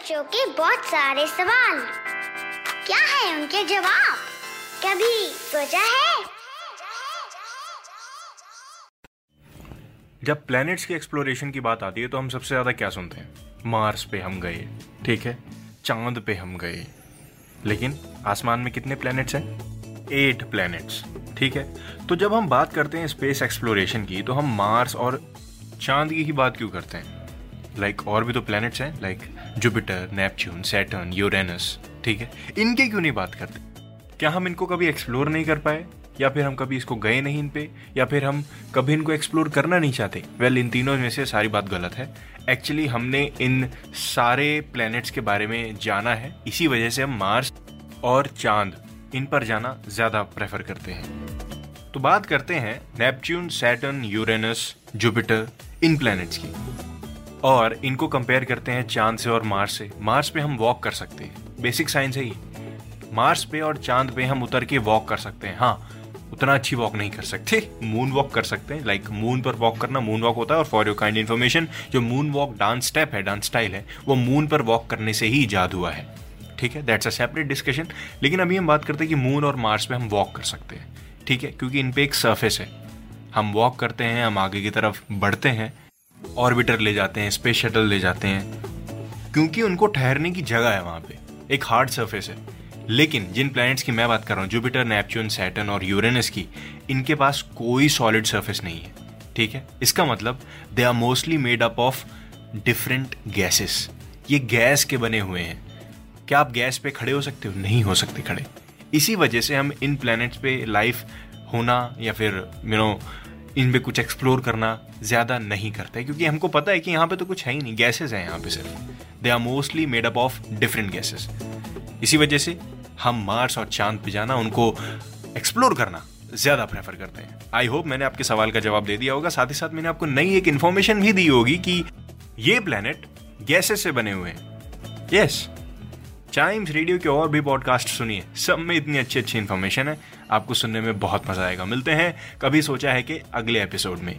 बच्चों के बहुत सारे सवाल। क्या है उनके जवाब? कभी सोचा है? जब प्लैनेट्स के एक्सप्लोरेशन की बात आती है तो हम सबसे ज़्यादा क्या सुनते हैं? मार्स पे हम गए, ठीक है? चाँद पे हम गए। लेकिन आसमान में कितने प्लैनेट्स हैं? एट प्लैनेट्स ठीक है? तो जब हम बात करते हैं स्पेस एक्सप्लोरेशन की तो हम मार्स और चाँद की ही बात क्यों करते हैं? लाइक और भी तो प्लैनेट्स हैं like Jupiter Neptune Saturn Uranus ठीक है? इनके क्यों नहीं बात करते? क्या हम इनको कभी एक्सप्लोर नहीं कर पाए? या फिर हम कभी इसको गए नहीं इन पे? या फिर हम कभी इनको एक्सप्लोर करना नहीं चाहते? वेल well, इन तीनों में से सारी बात गलत है। एक्चुअली हमने इन सारे प्लैनेट्स के बारे में जाना है। इसी वजह से हम मार्स और चाँद इन पर जाना ज़्यादा प्रेफर करते हैं। तो बात करते हैं नेपच्यून सैटर्न यूरेनस जुपिटर इन प्लैनेट्स की। और इनको कंपेयर करते हैं चाँद से और मार्स से। मार्स पे हम वॉक कर सकते हैं। बेसिक साइंस है ये। मार्स पे और चाँद पे हम उतर के वॉक कर सकते हैं। हाँ उतना अच्छी वॉक नहीं कर सकते। मून वॉक कर सकते हैं। लाइक मून पर वॉक करना मून वॉक होता है और फॉर योर काइंड इन्फॉर्मेशन जो मून वॉक डांस स्टेप है डांस स्टाइल है, वो मून पर वॉक करने से ही ईजाद हुआ है। ठीक है? दैट्स अ सेपरेट डिस्कशन लेकिन अभी हम बात करते हैं कि मून और मार्स पे हम वॉक कर सकते हैं। ठीक है? क्योंकि इन पे एक सर्फेस है। हम वॉक करते हैं, हम आगे की तरफ़ बढ़ते हैं। ऑर्बिटर ले जाते हैं स्पेस शटल ले जाते हैं। क्योंकि उनको ठहरने की जगह है वहाँ पे, एक हार्ड सर्फेस है। लेकिन जिन प्लैनेट्स की मैं बात कर रहा हूँ जुपिटर नेपच्यून सैटन और यूरेनस की, इनके पास कोई सॉलिड सर्फेस नहीं है, ठीक है? इसका मतलब they are mostly made up of different gases ये गैस के बने हुए हैं। क्या आप गैस पे खड़े हो सकते हो? नहीं हो सकते खड़े। इसी वजह से हम इन प्लैनेट्स पे लाइफ होना या फिर यू नो इन पे कुछ एक्सप्लोर करना ज़्यादा नहीं करते, क्योंकि हमको पता है कि यहाँ पे तो कुछ है ही नहीं गैसेज हैं यहाँ पे सिर्फ़। They are mostly made up of different gases इसी वजह से हम मार्स और चाँद पे जाना, उनको एक्सप्लोर करना ज़्यादा प्रेफर करते हैं। आई होप मैंने आपके सवाल का जवाब दे दिया होगा। साथ ही साथ मैंने आपको नई एक इन्फॉर्मेशन भी दी होगी कि ये प्लेनेट गैसेस से बने हुए हैं। यस चाइम्स रेडियो के और भी पॉडकास्ट सुनिए। सब में इतनी अच्छी अच्छी इन्फॉर्मेशन है। आपको सुनने में बहुत मज़ा आएगा। मिलते हैं। कभी सोचा है कि अगले एपिसोड में।